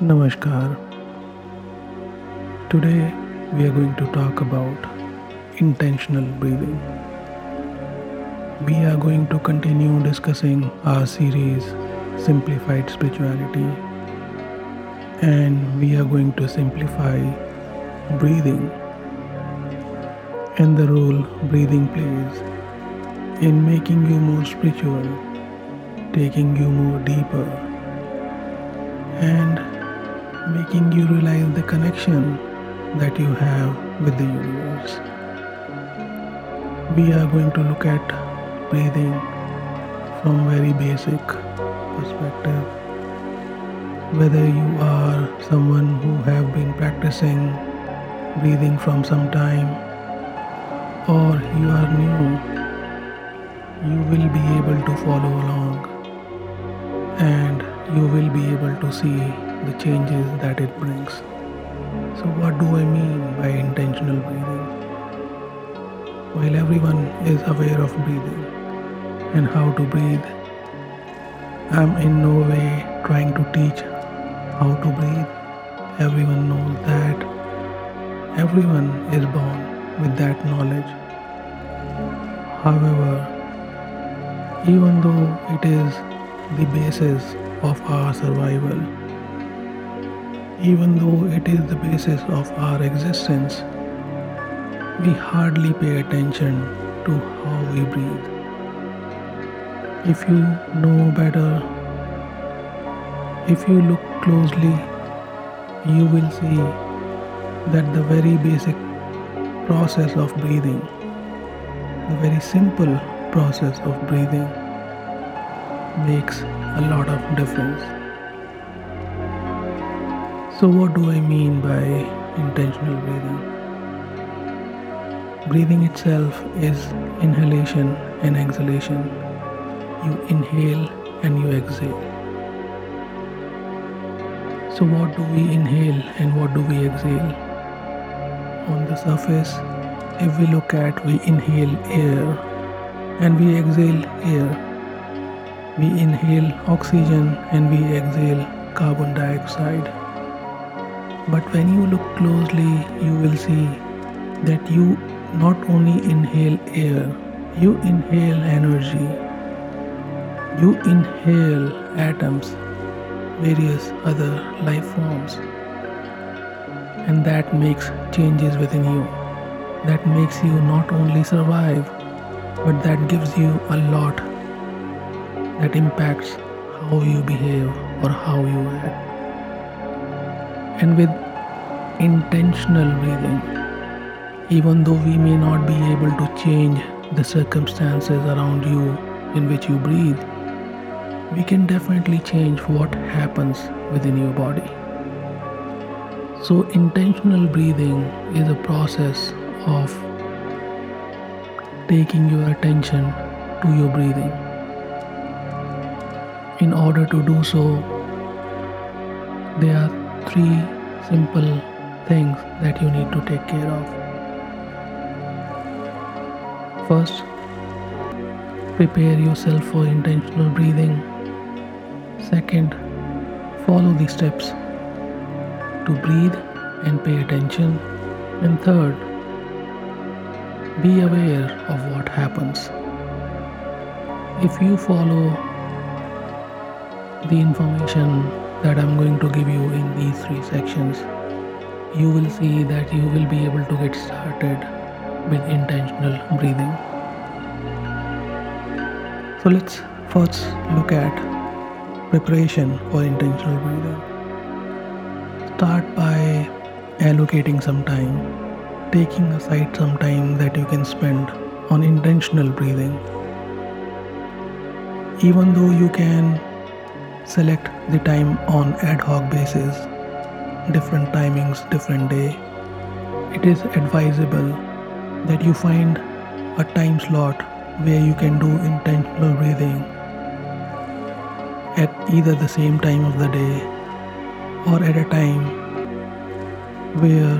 Namaskar. Today we are going to talk about intentional breathing. We are going to continue discussing our series Simplified Spirituality and we are going to simplify breathing and the role breathing plays in making you more spiritual, taking you more deeper and making you realize the connection that you have with the universe. We are going to look at breathing from very basic perspective. Whether you are someone who have been practicing breathing from some time or you are new, you will be able to follow along and you will be able to see the changes that it brings. So, what do I mean by intentional breathing? While everyone is aware of breathing and how to breathe, I'm in no way trying to teach how to breathe. Everyone knows that. Everyone is born with that knowledge. However, even though it is the basis of our survival, even though it is the basis of our existence, we hardly pay attention to how we breathe. If you know better, if you look closely, you will see that the very basic process of breathing, the very simple process of breathing, makes a lot of difference. So, what do I mean by intentional breathing? Breathing itself is inhalation and exhalation. You inhale and you exhale. So, what do we inhale and what do we exhale? On the surface, if we look at, we inhale air and we exhale air. We inhale oxygen and we exhale carbon dioxide. But when you look closely, you will see that you not only inhale air, you inhale energy, you inhale atoms, various other life forms, and that makes changes within you. That makes you not only survive, but that gives you a lot that impacts how you behave or how you act and with intentional breathing. Even though we may not be able to change the circumstances around you in which you breathe, we can definitely change what happens within your body. So, intentional breathing is a process of taking your attention to your breathing. In order to do so, there are three simple things that you need to take care of. First, prepare yourself for intentional breathing. Second, follow the steps to breathe and pay attention. And third, be aware of what happens. If you follow the information that I'm going to give you in these three sections, you will see that you will be able to get started with intentional breathing. So let's first look at preparation for intentional breathing. Start by allocating some time, taking aside some time that you can spend on intentional breathing. Even though you can select the time on ad hoc basis. Different timings different day. It is advisable that you find a time slot where you can do intentional breathing at either the same time of the day or at a time where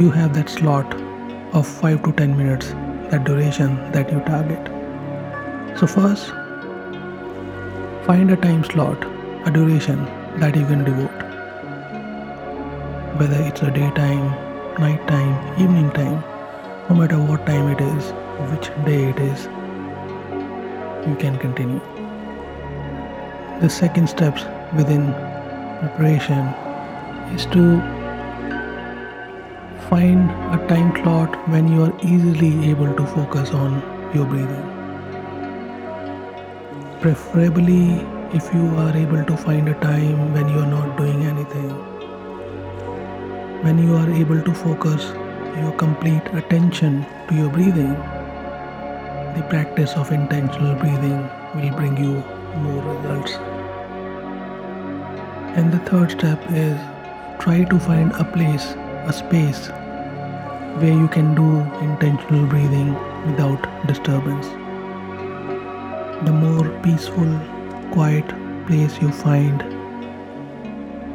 you have that slot of 5 to 10 minutes that duration that you target. So first find a time slot a duration that you can devote. whether it's a daytime, nighttime, evening time, no matter what time it is, which day it is, you can continue. The second steps within preparation is to find a time slot when you are easily able to focus on your breathing. Preferably, if you are able to find a time when you are not doing anything, when you are able to focus your complete attention to your breathing, the practice of intentional breathing will bring you more results. And the third step is try to find a place, a space where you can do intentional breathing without disturbance. The more peaceful, quiet place you find,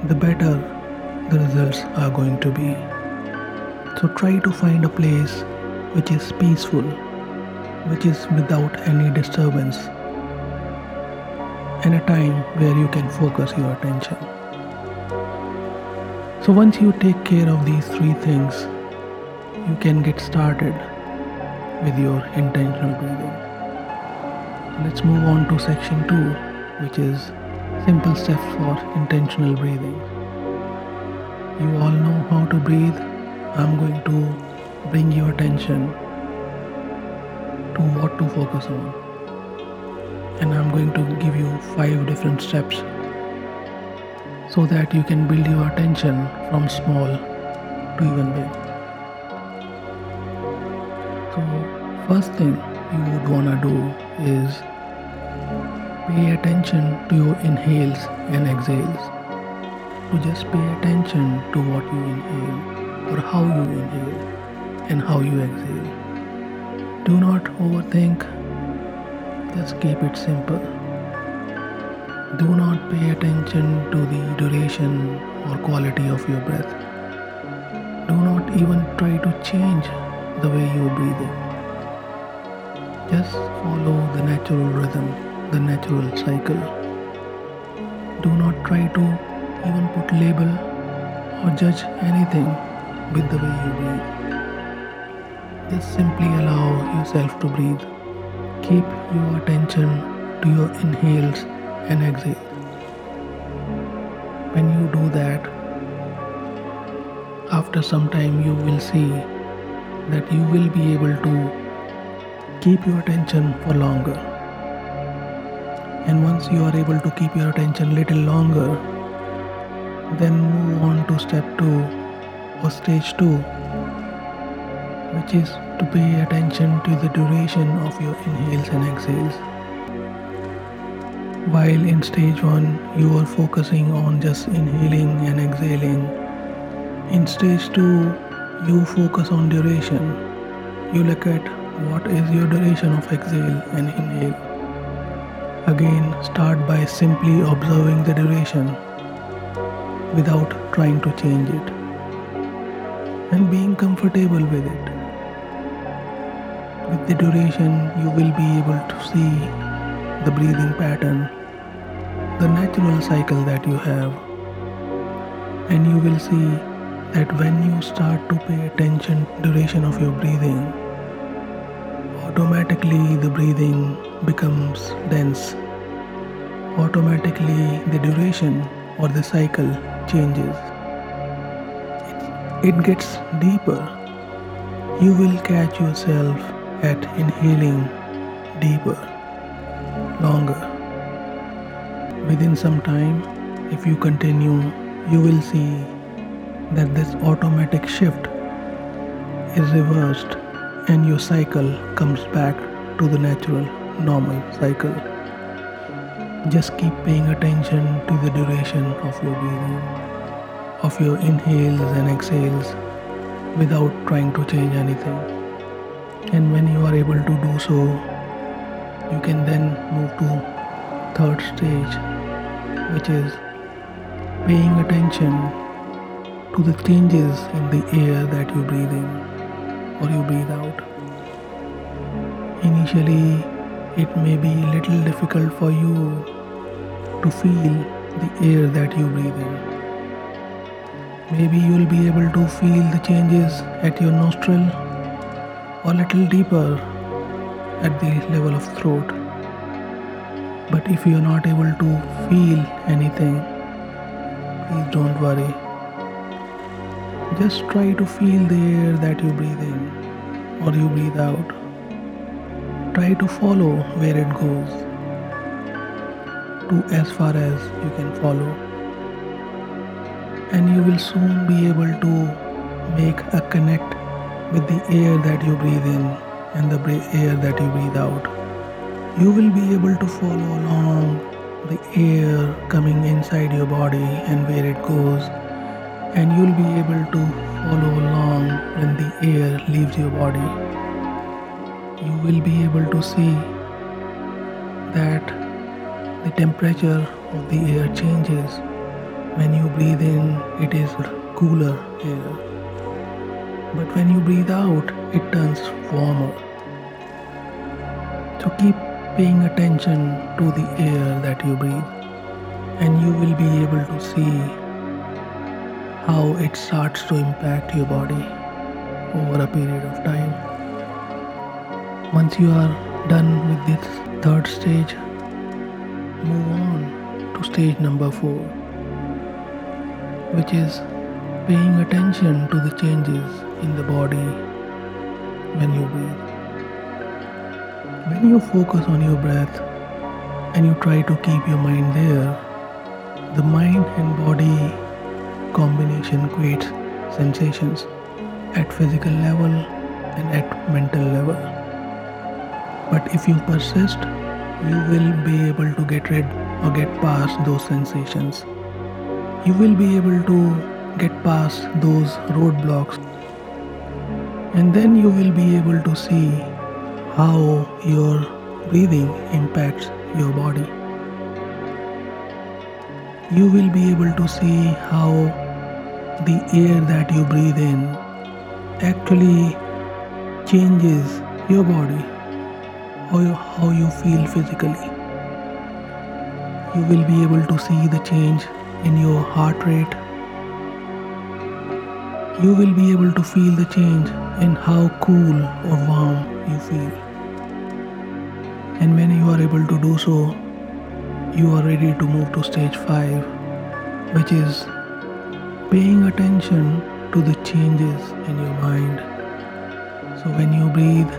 the better the results are going to be. So try to find a place which is peaceful, which is without any disturbance, and a time where you can focus your attention. So once you take care of these three things, you can get started with your intentional breathing. Let's move on to section 2, which is simple steps for intentional breathing. You all know how to breathe. I'm going to bring your attention to what to focus on. And I'm going to give you five different steps so that you can build your attention from small to even big. So, first thing you would want to do is pay attention to your inhales and exhales. To just pay attention to what you inhale or how you inhale and how you exhale. Do not overthink, just keep it simple. Do not pay attention to the duration or quality of your breath. Do not even try to change the way you are breathing. Just follow the natural rhythm, the natural cycle. Do not try to even put label or judge anything with the way you breathe. Just simply allow yourself to breathe. Keep your attention to your inhales and exhales. When you do that, after some time you will see that you will be able to keep your attention for longer. And once you are able to keep your attention little longer, then move on to step 2 or stage 2, which is to pay attention to the duration of your inhales and exhales. While in stage 1 you are focusing on just inhaling and exhaling, in stage 2 you focus on duration. You look at what is your duration of exhale and inhale. Again, start by simply observing the duration without trying to change it and being comfortable with it. With the duration, you will be able to see the breathing pattern, the natural cycle that you have, and you will see that when you start to pay attention duration of your breathing automatically the breathing becomes dense. Automatically the duration or the cycle changes. It, gets deeper. You will catch yourself at inhaling deeper longer. Within some time if you continue you will see that this automatic shift is reversed and your cycle comes back to the natural normal cycle. Just keep paying attention to the duration of your breathing, of your inhales and exhales without trying to change anything. And when you are able to do so, you can then move to third stage, which is paying attention to the changes in the air that you breathe in or you breathe out. Initially, it may be a little difficult for you to feel the air that you breathe in. Maybe you'll be able to feel the changes at your nostril or a little deeper at the level of throat. But if you are not able to feel anything, please don't worry. Just try to feel the air that you breathe in or you breathe out. Try to follow where it goes to as far as you can follow. And you will soon be able to make a connect with the air that you breathe in and the air that you breathe out. You will be able to follow along the air coming inside your body and where it goes, and you'll be able to follow along when the air leaves your body. You will be able to see that the temperature of the air changes. When you breathe in, it is cooler air but when you breathe out, it turns warmer. So keep paying attention to the air that you breathe, and you will be able to see how it starts to impact your body over a period of time. Once you are done with this third stage, move on to stage number four, which is paying attention to the changes in the body when you breathe. When you focus on your breath and you try to keep your mind there, the mind and body combination creates sensations at physical level and at mental level. But if you persist, you will be able to get rid or get past those sensations. You will be able to get past those roadblocks and then you will be able to see how your breathing impacts your body. You will be able to see how the air that you breathe in actually changes your body or how you feel physically. You will be able to see the change in your heart rate you will be able to feel the change in how cool or warm you feel. And when you are able to do so, you are ready to move to stage 5, which is paying attention to the changes in your mind. So when you breathe,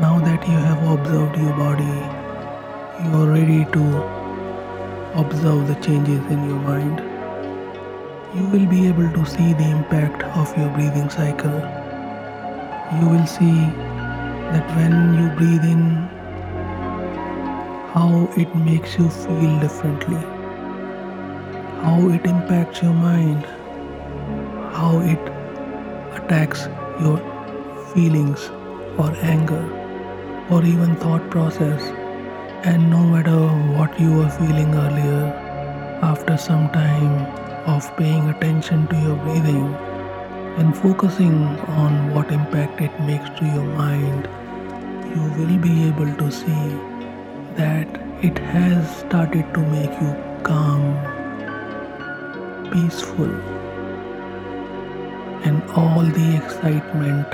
now that you have observed your body, you are ready to observe the changes in your mind. You will be able to see the impact of your breathing cycle. You will see that when you breathe in, how it makes you feel differently, how it impacts your mind, how it attacks your feelings or anger or even thought process. And no matter what you were feeling earlier, after some time of paying attention to your breathing and focusing on what impact it makes to your mind, you will be able to see that it has started to make you calm, peaceful, and all the excitement,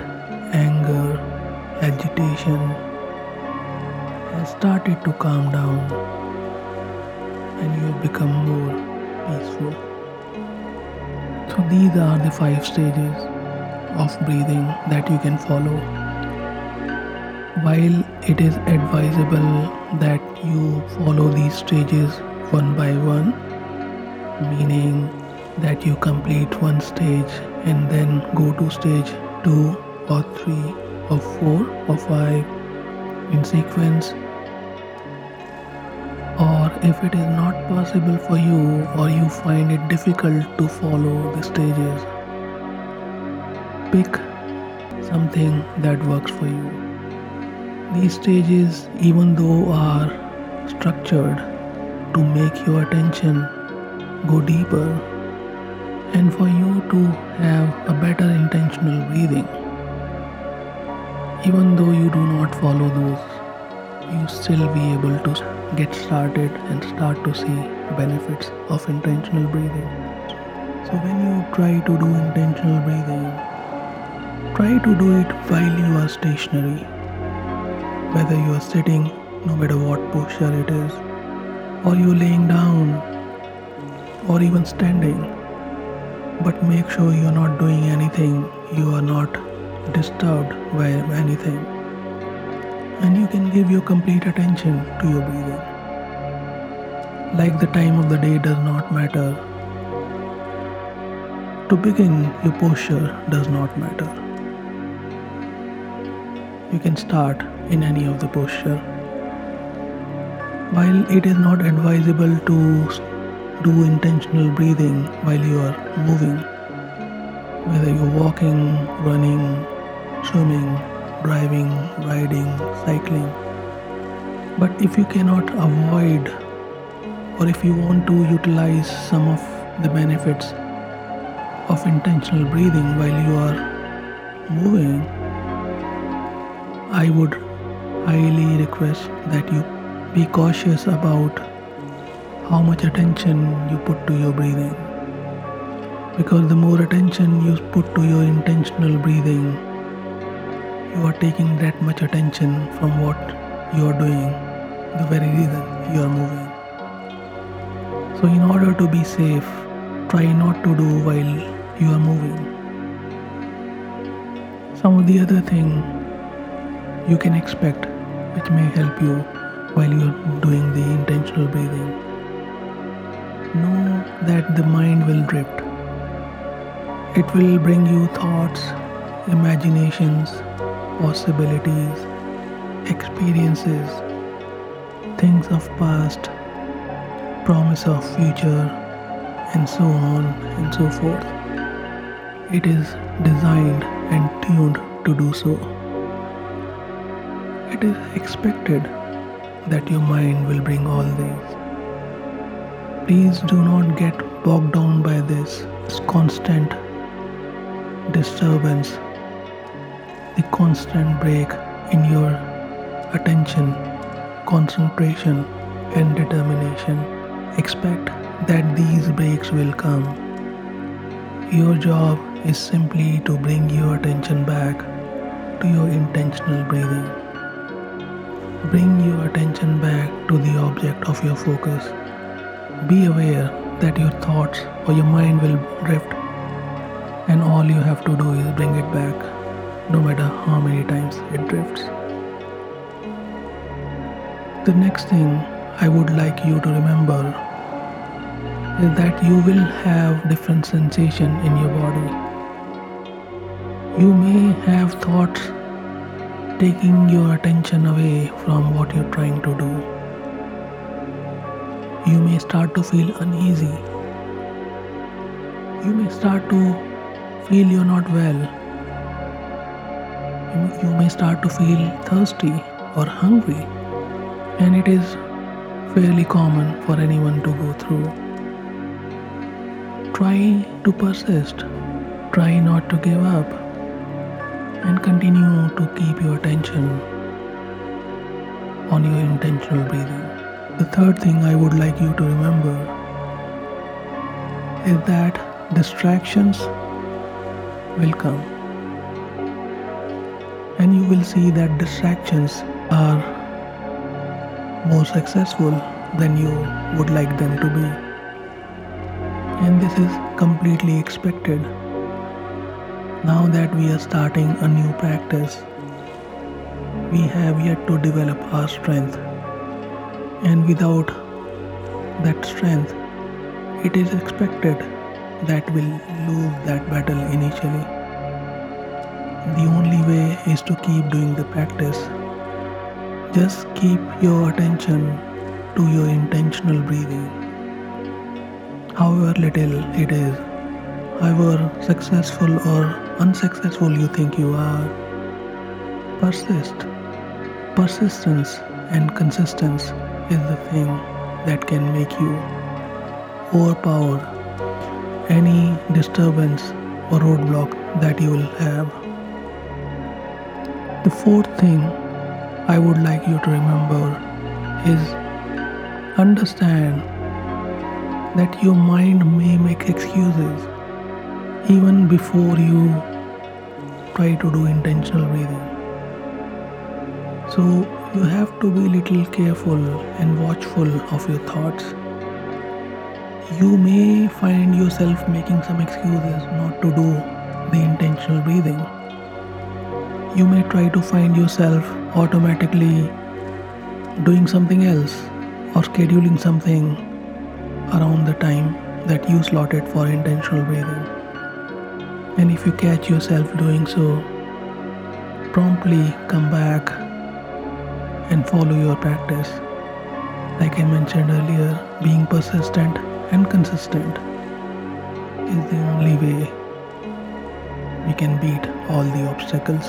anger, agitation has started to calm down and you have become more peaceful. So these are the five stages of breathing that you can follow. While it is advisable that you follow these stages one by one, meaning that you complete one stage and then go to stage 2 or 3 or 4 or 5 in sequence or if it is not possible for you or you find it difficult to follow the stages, pick something that works for you. These stages, even though are structured to make your attention go deeper and for you to have a better intentional breathing, even though you do not follow those, you still be able to get started and start to see benefits of intentional breathing. So, when you try to do intentional breathing, try to do it while you are stationary. Whether you are sitting, no matter what posture it is, or you're laying down, or even standing. But make sure you're not doing anything, you are not disturbed by anything. And you can give your complete attention to your breathing. Like the time of the day does not matter. To begin, your posture does not matter. You can start in any of the posture. While it is not advisable to do intentional breathing while you are moving, whether you're walking, running, swimming, driving, riding, cycling. But if you cannot avoid or if you want to utilize some of the benefits of intentional breathing while you are moving, I would highly request that you be cautious about how much attention you put to your breathing. Because the more attention you put to your intentional breathing, you are taking that much attention from what you are doing, the very reason you are moving. So, in order to be safe, try not to do while you are moving. Some of the other thing you can expect which may help you while you're doing the intentional breathing. Know that the mind will drift. It will bring you thoughts, imaginations, possibilities, experiences, things of past, promise of future, and so on and so forth. It is designed and tuned to do so it is expected that your mind will bring all these. Please do not get bogged down by this constant disturbance, the constant break in your attention, concentration, and determination. Expect that these breaks will come. Your job is simply to bring your attention back to your intentional breathing. Bring your attention back to the object of your focus. Be aware that your thoughts or your mind will drift, and all you have to do is bring it back, no matter how many times it drifts. The next thing I would like you to remember is that you will have different sensation in your body. You may have thoughts taking your attention away from what you're trying to do. You may start to feel uneasy. You may start to feel you're not well. You may start to feel thirsty or hungry, and it is fairly common for anyone to go through. Try to persist, try not to give up and continue to keep your attention on your intentional breathing. The third thing I would like you to remember is that distractions will come and you will see that distractions are more successful than you would like them to be. And this is completely expected now that we are starting a new practice, we have yet to develop our strength. And without that strength, it is expected that we'll lose that battle initially. The only way is to keep doing the practice. Just keep your attention to your intentional breathing, however little it is however successful or unsuccessful you think you are. Persist. Persistence and consistency is the thing that can make you overpower any disturbance or roadblock that you will have. The fourth thing I would like you to remember is understand that your mind may make excuses even before you try to do intentional breathing. So you have to be little careful and watchful of your thoughts. You may find yourself making some excuses not to do the intentional breathing. You may try to find yourself automatically doing something else or scheduling something around the time that you slotted for intentional breathing. And if you catch yourself doing so, promptly come back and follow your practice. Like I mentioned earlier, being persistent and consistent is the only way we can beat all the obstacles.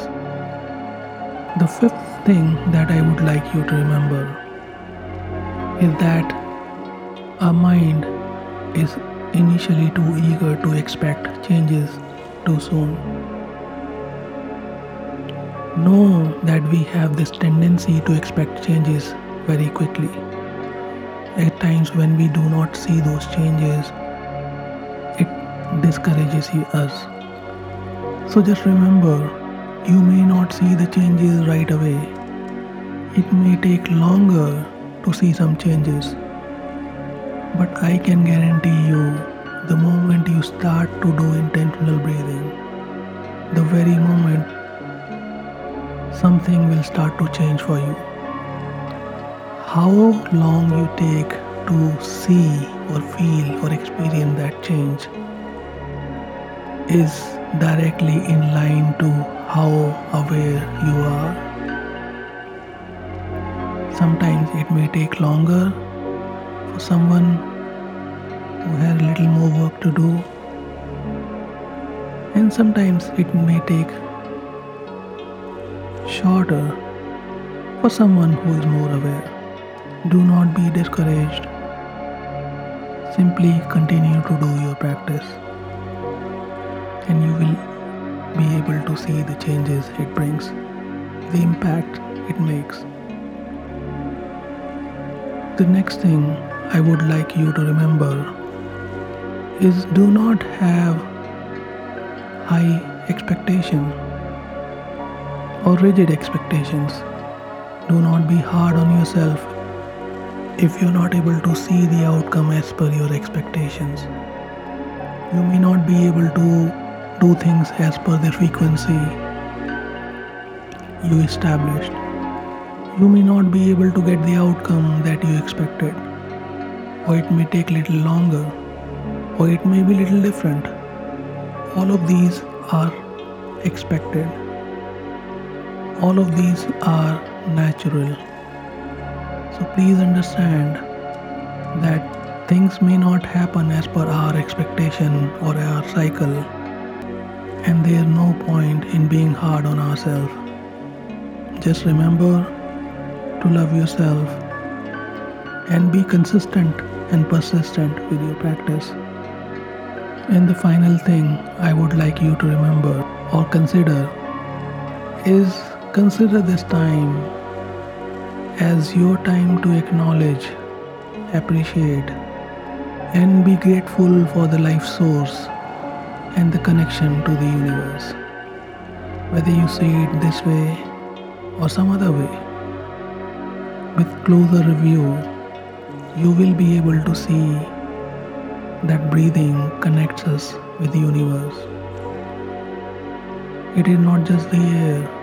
The fifth thing that I would like you to remember is that our mind is initially too eager to expect changes too soon. Know that we have this tendency to expect changes very quickly. At times, when we do not see those changes, it discourages us. So, just remember you may not see the changes right away. It may take longer to see some changes. But I can guarantee you, the moment you start to do intentional breathing, the very moment something will start to change for you. How long you take to see or feel or experience that change is directly in line to how aware you are. Sometimes it may take longer for someone who has a little more work to do, and sometimes it may take shorter for someone who is more aware. Do not be discouraged. Simply continue to do your practice and you will be able to see the changes it brings, the impact it makes. The next thing I would like you to remember is do not have high expectation or rigid expectations. Do not be hard on yourself if you're not able to see the outcome as per your expectations. You may not be able to do things as per the frequency you established. You may not be able to get the outcome that you expected, or it may take little longer, or it may be little different. All of these are expected. All of these are natural. So please understand that things may not happen as per our expectation or our cycle and there's no point in being hard on ourselves. Just remember to love yourself and be consistent and persistent with your practice. And the final thing I would like you to remember or consider is consider this time as your time to acknowledge, appreciate, and be grateful for the life source and the connection to the universe. Whether you see it this way or some other way, with closer review, you will be able to see that breathing connects us with the universe. It is not just the air,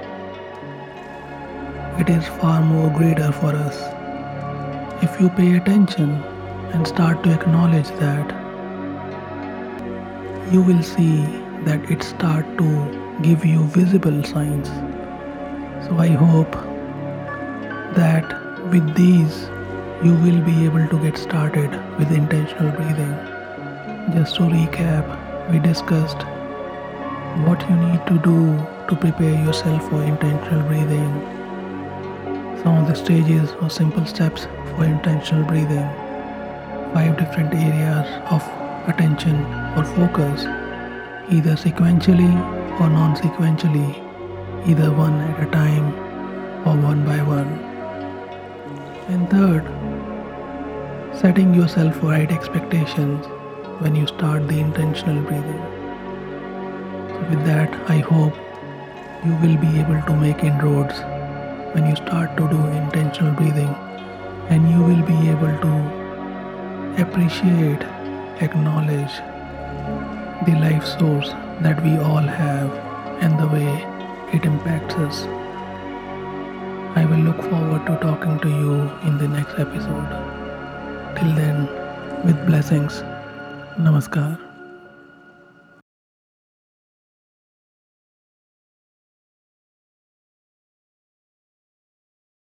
it is far more greater for us. If you pay attention and start to acknowledge that, you will see that it start to give you visible signs. So I hope that with these you will be able to get started with intentional breathing. Just to recap, we discussed what you need to do to prepare yourself for intentional breathing. Some of the stages or simple steps for intentional breathing. Five different areas of attention or focus either sequentially or non sequentially, either one at a time or one by one. And third, setting yourself right expectations when you start the intentional breathing. with that, I hope you will be able to make inroads when you start to do intentional breathing and you will be able to appreciate, acknowledge the life source that we all have and the way it impacts us. I will look forward to talking to you in the next episode. Till then, with blessings, Namaskar.